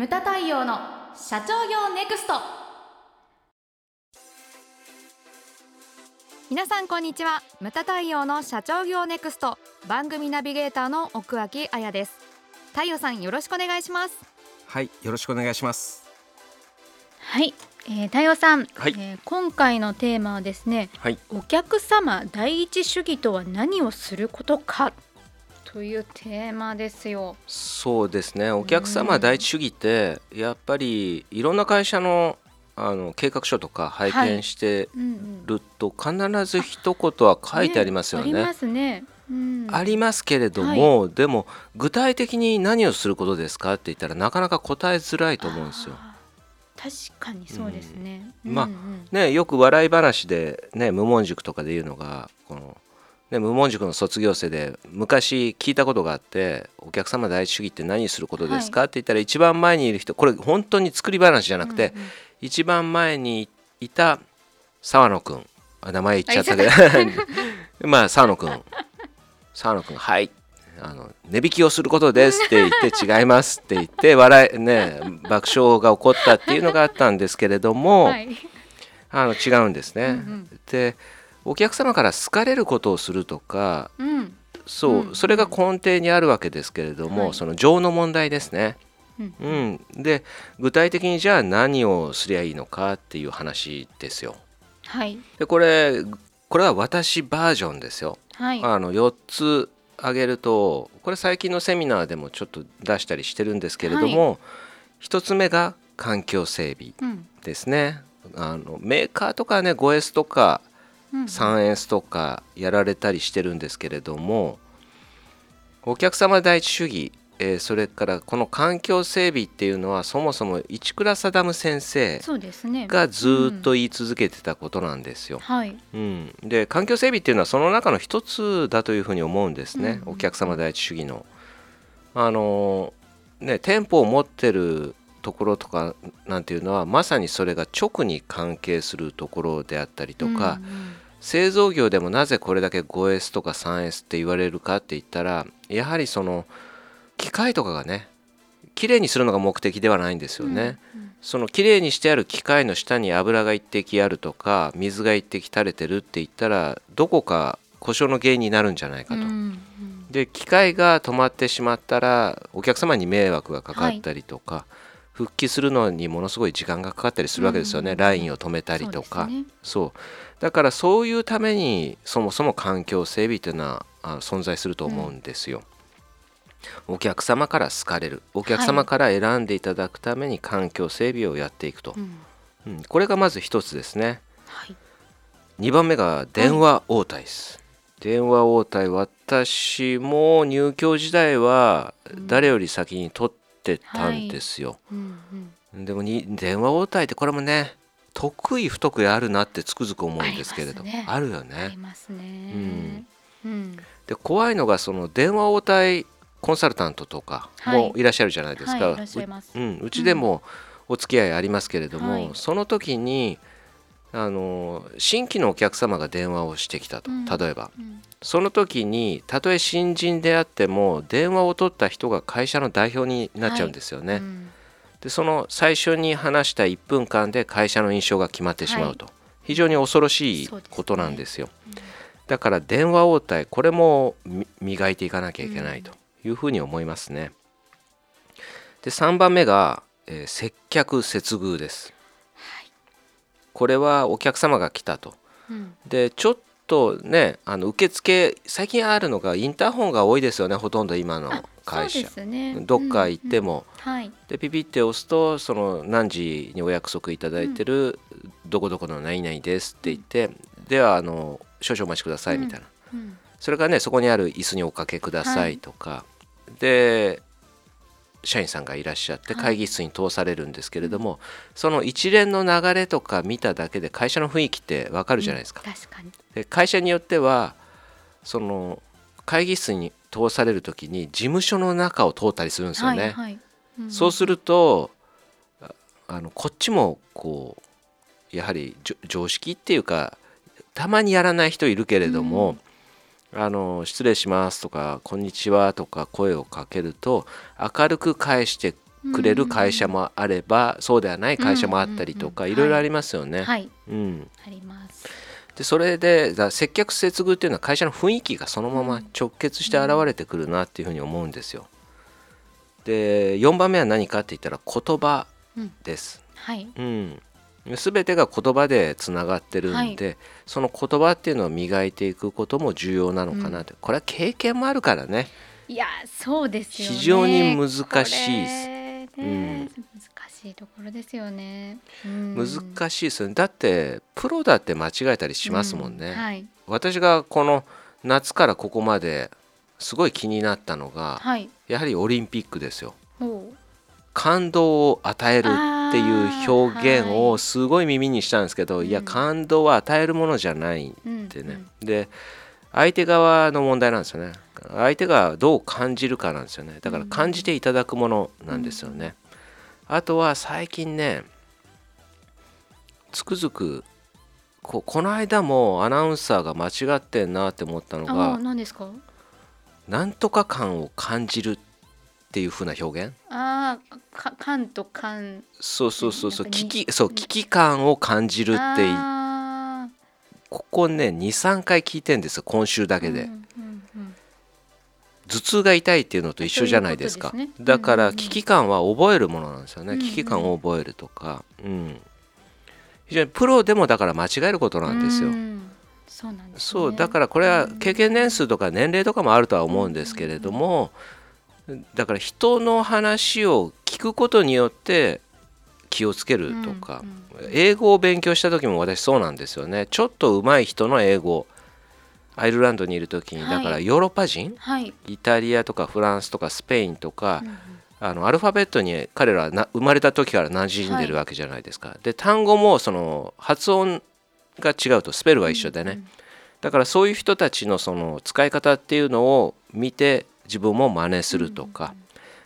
ムタ太陽の社長業ネクスト。皆さんこんにちは。ムタ太陽の社長業ネクスト。番組ナビゲーターの奥脇彩です。太陽さんよろしくお願いします。はいよろしくお願いします。はい、えー、太陽さん、はい。えー今回のテーマはですねはい。お客様第一主義とは何をすることかというテーマですよ。そうですね。お客様第一主義ってやっぱりいろんな会社のあの計画書とか拝見してると必ず一言は書いてありますよね。ありますね、うん、ありますけれども、でも具体的に何をすることですかって言ったらなかなか答えづらいと思うんですよ。確かにそうですね、うん。まあね、よく笑い話で、ね、無門塾とかで言うのがこの、ね、無門塾の卒業生で昔聞いたことがあって「お客様第一主義って何することですか?」って言ったら一番前にいる人これ本当に作り話じゃなくて、うんうん一番前にいた沢野くん。あ名前言っちゃったけど。まあ沢野くん。沢野くんはい。あの値引きをすることですって言って違いますって言って 笑いね爆笑が起こったっていうのがあったんですけれども、はい、あの違うんですね。うんうん。でお客様から好かれることをするとかうん。そう、うん。それが根底にあるわけですけれども、はい。その情の問題ですね。うん。うん、で具体的にじゃあ何をすりゃいいのかっていう話ですよ。はい。でこれこれは私バージョンですよ。はい。あの4つ挙げるとこれ最近のセミナーでもちょっと出したりしてるんですけれども、1つ目が環境整備うん。ですね。あのメーカーとかね 5S とかうん 3S とかやられたりしてるんですけれどもお客様第一主義、えーそれからこの環境整備っていうのはそもそも市倉定先生そうですね。がずーっと言い続けてたことなんですよ。はい。うん、で環境整備っていうのはその中の一つだというふうに思うんですね、うん。お客様第一主義の。あのーね店舗を持ってるところとかなんていうのはまさにそれが直に関係するところであったりとか、うんうん製造業でもなぜこれだけ 5S とか 3S って言われるかって言ったらやはりその機械とかがねきれいにするのが目的ではないんですよね。うんそのきれいにしてある機械の下に油が一滴あるとか水が一滴垂れてるって言ったらどこか故障の原因になるんじゃないかと。うんうん。で機械が止まってしまったらお客様に迷惑がかかったりとか、復帰するのにものすごい時間がかかったりするわけですよね、うんラインを止めたりとか。そうね。そうだからそういうためにそもそも環境整備というのはあ存在すると思うんですよ。お客様から好かれる。お客様から選んでいただくために環境整備をやっていくと、うん。うん。これがまず一つですね。はい。2番目が電話応対です、電話応対私も入居時代は誰より先に取ってたんですよ、うんうん。でもに電話応対ってこれもね得意不得意あるなってつくづく思うんですけれどありますね。あるよあねりますね。うん。で怖いのがその電話応対コンサルタントとかもいらっしゃるじゃないですか、ううん、うちでもお付き合いありますけれども、はい。その時にあの新規のお客様が電話をしてきたとうん。例えば、うん。その時にたとえ新人であっても電話を取った人が会社の代表になっちゃうんですよね、うんでその最初に話した1分間で会社の印象が決まってしまうと、非常に恐ろしいことなんですよ。だから電話応対これもみ磨いていかなきゃいけないと。いうふうに思いますね。で3番目が、えー接客接遇です。これはお客様が来たと。うん。でちょっとねあの受付最近あるのがインターホンが多いですよねほとんど今のあ会社。ね。どっか行っても。も、はい。でピピって押すとその何時にお約束いただいてる、どこどこの何々ですって言って、ではあの少々お待ちくださいみたいな、うん。それからねそこにある椅子におかけくださいとか、で社員さんがいらっしゃってはい。会議室に通されるんですけれども、その一連の流れとか見ただけで会社の雰囲気ってわかるじゃないですか。確かにで会社によってはその会議室に通される時に事務所の中を通ったりするんですよね。はいはい。ん。そうするとああのこっちもこうやはり常識っていうかたまにやらない人いるけれども、あの失礼しますとかこんにちはとか声をかけると明るく返してくれる会社もあれば、そうではない会社もあったりとか、うんうんうん。いろいろありますよね。はい。うん、ありますでそれでだ接客接遇っていうのは会社の雰囲気がそのまま直結して現れてくるなっていうふうに思うんですよ。で4番目は何かって言ったら言葉うん。です。はい。うん、全てが言葉でつながってるんで、その言葉っていうのを磨いていくことも重要なのかなって、これは経験もあるからね。いやそうですよね。非常に難しいですしいところですよね、うん。難しいですよね。だってプロだって間違えたりしますもんね。うはい。私がこの夏からここまですごい気になったのがはい。やはりオリンピックですよ。感動を与えるっていう表現をすごい耳にしたんですけど、うんいや感動は与えるものじゃないうんってね、で相手側の問題なんですよね。相手がどう感じるかなんですよね。だから感じていただくものなんですよね、あとは最近ねつくづくここの間もアナウンサーが間違ってんなって思ったのが何ですか？なんとか感を感じるっていう風な表現？ああか感と感。そうそうそうそう危機そう危機感を感じるってここね23回聞いてんですよ今週だーけで、うん頭痛が痛いっていうのと一緒じゃないですか。ねだかうんうんうん。ら危機感は覚えるものなんですよね、うんうん危機感を覚えるとか、うん、非常にプロでもだから間違えることなんですよ、うん。そうね、そうだからこれは経験年数とか年齢とかもあるとは思うんですけれどもだから人の話を聞くことによって気をつけるとか、うん。英語を勉強した時も私そうなんですよね。ちょっと上手い人の英語アイルランドにいる時にはい。だからヨーロッパ人、はい、イタリアとかフランスとかスペインとかうんうん。あのアルファベットに彼らはな生まれた時から馴染んでるわけじゃないですか。で単語もその発音が違うとスペルは一緒でね、うんだからそういう人たちのその使い方っていうのを見て自分も真似するとか、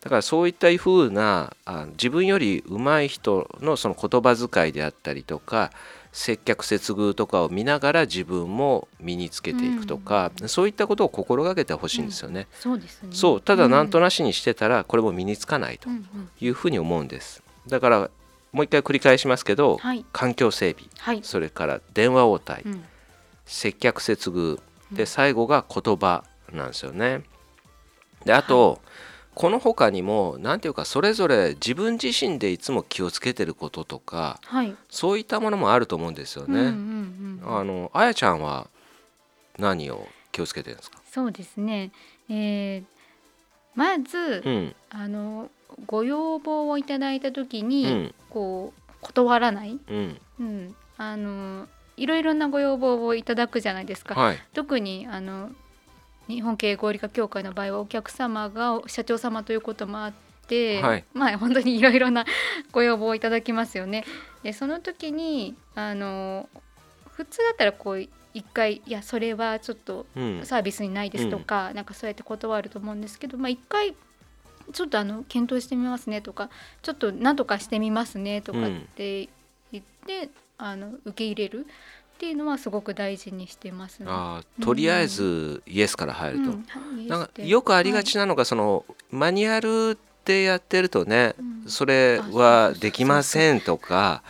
だからそういったふうなあ自分より上手い人のその言葉遣いであったりとか接客接遇とかを見ながら自分も身につけていくとか、そういったことを心がけてほしいんですよね。そうですね。そうただなん。とななしにしてたらこれも身につかないと。うんうん。いうふうに思うんです。だからもう一回繰り返しますけど、はい。環境整備。はい、それから電話応対、うん。接客接遇。うん。で最後が言葉なんですよね。であと、この他にも何ていうかそれぞれ自分自身でいつも気をつけてることとかはい。そういったものもあると思うんですよね、うんうんうんあのあやちゃんは何を気をつけてるんですか？そうですね、えーまず、うん。あのご要望をいただいた時うに、ん。こう断らない、うん。うん、あのいろいろなご要望をいただくじゃないですか。はい。特にあの日本経営合理化協会の場合はお客様が社長様ということもあって、はい。まあ本当にいろいろなご要望をいただきますよね。でその時にあの普通だったらこう一回いやそれはちょっとうん。サービスにないですとか、なんかそうやって断ると思うんですけど、まあ一回ちょっとあの検討してみますねとかちょっと何とかしてみますねとかって言って、あの受け入れるっていうのはすごく大事にしてますね。あーとりあえずイエスから入ると、うんはいなんかよくありがちなのが、そのマニュアルでやってるとね、うん。それはできませんとか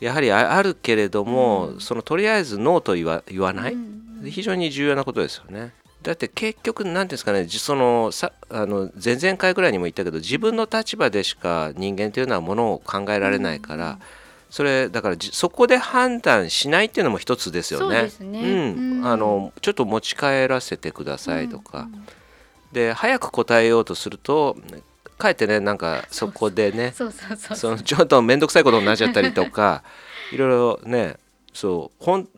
やはりああるけれども、うん。そのとりあえずノーと言わ言わない、うん。非常に重要なことですよね。だって結局何ていうんですかねじそのさあの前々回ぐらいにも言ったけど自分の立場でしか人間というのはものを考えられないから、それだからじそこで判断しないっていうのも一つですよね。あのちょっと持ち帰らせてくださいとか、うん。うんで早く答えようとするとかえってねなんかそこでねちょっと面倒くさいことになっちゃったりとか いろいろねそうほん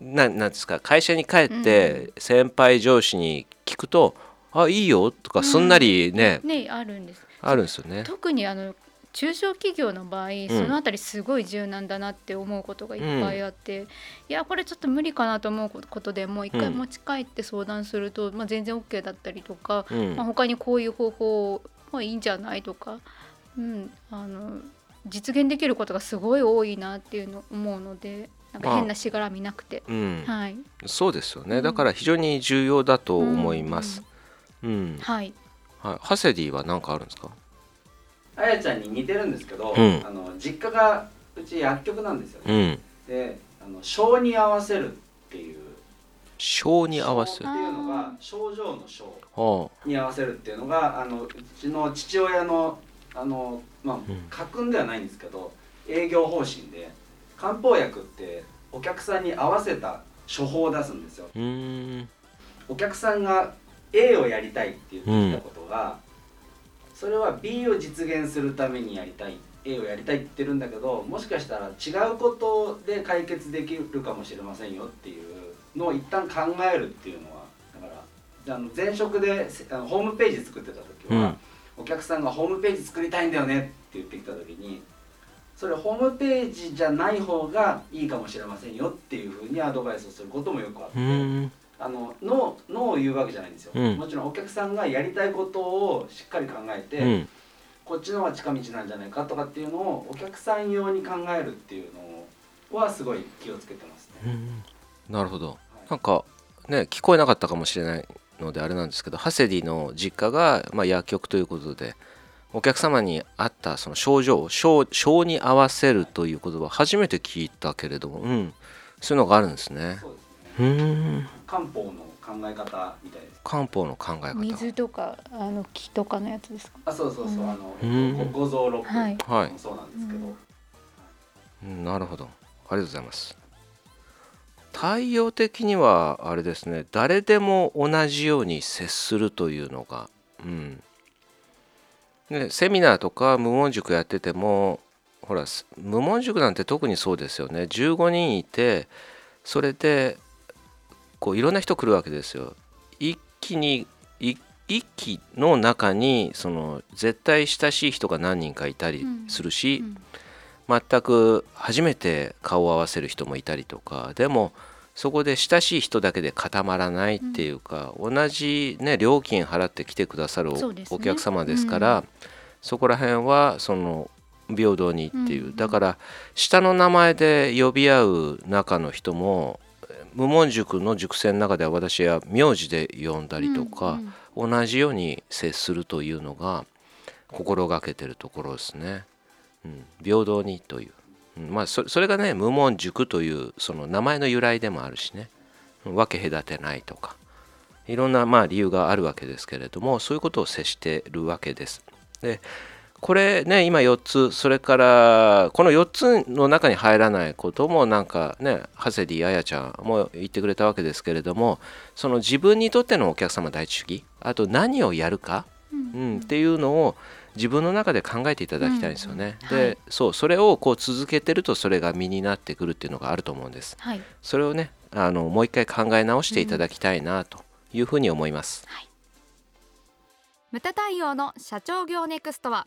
ななんですか会社に帰って先輩上司に聞くと「あいいよ」とかすんなりね、ねあるんです。あるんですよね。特にあの中小企業の場合、そのあたりすごい柔軟だなって思うことがいっぱいあって、いやこれちょっと無理かなと思うことでもう一回うん。持ち帰って相談すると、まあ、全然 OK だったりとか、うん。まあ、他にこういう方法もいいんじゃないとか、うん、あの実現できることがすごい多いなっていうの思うのでなんか変なしがらみなくて、うん。はい、そうですよね、うん。だから非常に重要だと思います。うん。はい。はい、ハセディは何かあるんですか？あやちゃんに似てるんですけど、うん。あの実家がうち薬局なんですようね、ん。であの症に合わせるっていう。症に合わせる。症っていうのが症状の症はに合わせるっていうのがあのうちの父親のあのまあん。家訓ではないんですけど営業方針で漢方薬ってお客さんに合わせた処方を出すんですよ。お客さんが A をやりたいって言ってきたことが、それは B を実現するためにやりたい A をやりたいって言ってるんだけどもしかしたら違うことで解決できるかもしれませんよっていうのを一旦考えるっていうのはだからあの前職でせあのホームページ作ってた時は、お客さんがホームページ作りたいんだよねって言ってきた時にそれホームページじゃない方がいいかもしれませんよっていうふうにアドバイスをすることもよくあって。あのノーノーを言うわけじゃないんですよ、うん。もちろんお客さんがやりたいことをしっかり考えて、うん。こっちの方が近道なんじゃないかとかっていうのをお客さん用に考えるっていうのはすごい気をつけてますね、うんなるほど。はい。なんかね聞こえなかったかもしれないのであれなんですけどハセディの実家が、まあ、薬局ということでお客様に合ったその症状症症に合わせるという言葉初めて聞いたけれども、うん、そういうのがあるんですね。そうですうね。ーん漢方の考え方みたいです。漢方の考え方。水とかあの木とかのやつですか？あそうそうそう、うん。あの、うんご五臓六腑そうなんですけど、うんうんなるほど。ありがとうございます。対応的にはあれですね。誰でも同じように接するというのがうん。ねセミナーとか無門塾やっててもほらす無門塾なんて特にそうですよね。15人いてそれでこういろんな人来るわけですよ。一気にい一気の中にその絶対親しい人が何人かいたりするし、うん。全く初めて顔を合わせる人もいたりとか。でもそこで親しい人だけで固まらないっていうか、同じ、ね、料金払って来てくださるお,、客様ですから、そこら辺はその平等にっていう、うん。だから下の名前で呼び合う中の人も無門塾の塾生の中では私は名字で呼んだりとか、同じように接するというのが心がけてるところですね。うん、平等にという、うん。まあそそれがね無門塾というその名前の由来でもあるしね。うん。分け隔てないとか。いろんなまあ理由があるわけですけれどもそういうことを接してるわけです。でこれね今4つそれからこの4つの中に入らないこともなんかねハセディあやちゃんも言ってくれたわけですけれどもその自分にとってのお客様第一主義あと何をやるか、うん、っていうのを自分の中で考えていただきたいんですよね。うんはいでそうそれをこう続けてるとそれが身になってくるっていうのがあると思うんです。はいそれをねあのもう一回考え直していただきたいなというふうに思います。ムタ太陽の社長業ネクストは